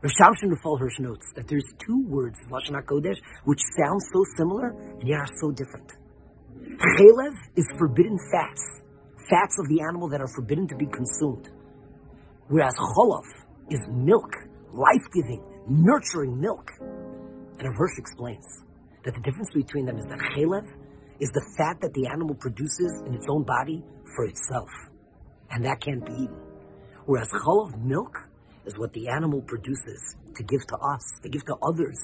Rav Shimshon Rafael Hirsch notes that there's two words, Lashon HaKodesh, which sound so similar and yet are so different. Chelev is forbidden fats, fats of the animal that are forbidden to be consumed. Whereas Cholov is milk, life-giving, nurturing milk. And Rav Hirsch explains that the difference between them is that Chelev is the fat that the animal produces in its own body for itself. And that can't be eaten. Whereas Cholov milk is what the animal produces to give to us, to give to others.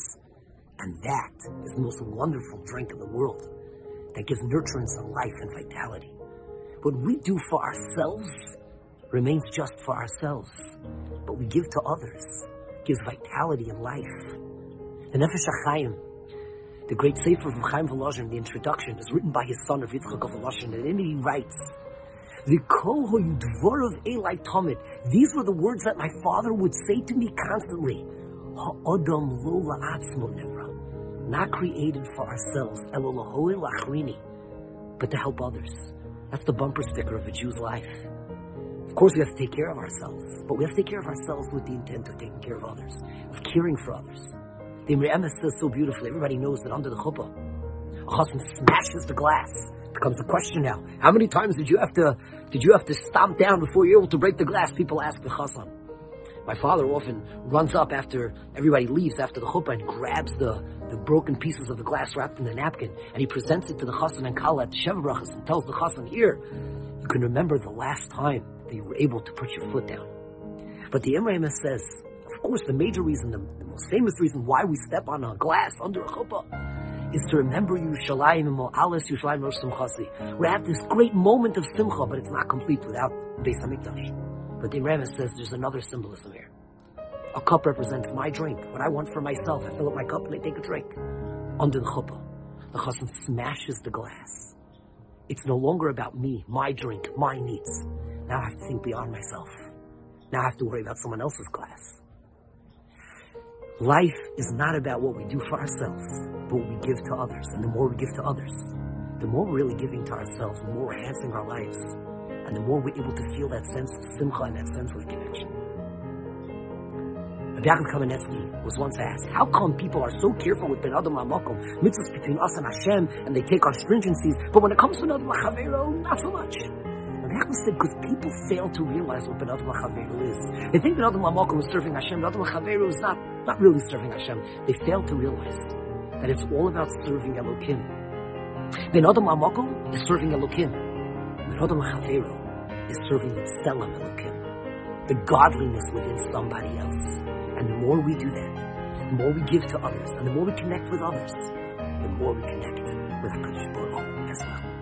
And that is the most wonderful drink in the world that gives nurturance and life and vitality. What we do for ourselves remains just for ourselves. But we give to others, gives vitality and life. The Nefesh HaChaim, the great Sefer of Chaim Volozhin, the introduction, is written by his son of Yitzchak of Volozhin, and in it he writes, These were the words that my father would say to me constantly. Not created for ourselves, but to help others. That's the bumper sticker of a Jew's life. Of course, we have to take care of ourselves, but we have to take care of ourselves with the intent of taking care of others, of caring for others. The Imre says so beautifully, everybody knows that under the chuppah, a husband smashes the glass. Becomes a question now. How many times did you have to did you have to stomp down before you're able to break the glass? People ask the chassan. My father often runs up after everybody leaves after the chuppah and grabs the, the broken pieces of the glass wrapped in the napkin and he presents it to the chassan and kala at the Sheva Brachas and tells the chassan, here, you can remember the last time that you were able to put your foot down. But the Imre says, of course, the major reason, the, the, most famous reason why we step on a glass under a chuppah is to remember Yerushalayim and Mo'alis Yerushalayim Rosh Simchasi. We have this great moment of Simcha, but it's not complete without Beis HaMikdash. But the Rambam says there's another symbolism here. A cup represents my drink, what I want for myself. I fill up my cup and I take a drink. Under the chuppah, the chassan smashes the glass. It's no longer about me, my drink, my needs. Now I have to think beyond myself. Now I have to worry about someone else's glass. Life is not about what we do for ourselves, what we give to others. And the more we give to others, the more we're really giving to ourselves, the more we're enhancing our lives and the more we're able to feel that sense of simcha and that sense of connection. Rabbi Yaakov Kamenetsky was once asked, how come people are so careful with Ben Adam HaMakom, mitzvahs between us and Hashem, and they take our stringencies, but when it comes to Ben Adam not so much. Rabbi Yaakov said, because people fail to realize what Ben Adam HaChavero is. They think Ben Adam HaMakom is serving Hashem, Ben Adam HaChavero is not, not really serving Hashem. They fail to realize that it's all about serving Elokim. Ben Adam HaMakom is serving Elokim. Rodam Chavero is serving Tselem Elokim, the godliness within somebody else. And the more we do that, the more we give to others, and the more we connect with others, the more we connect with HaKadosh Baruch as well.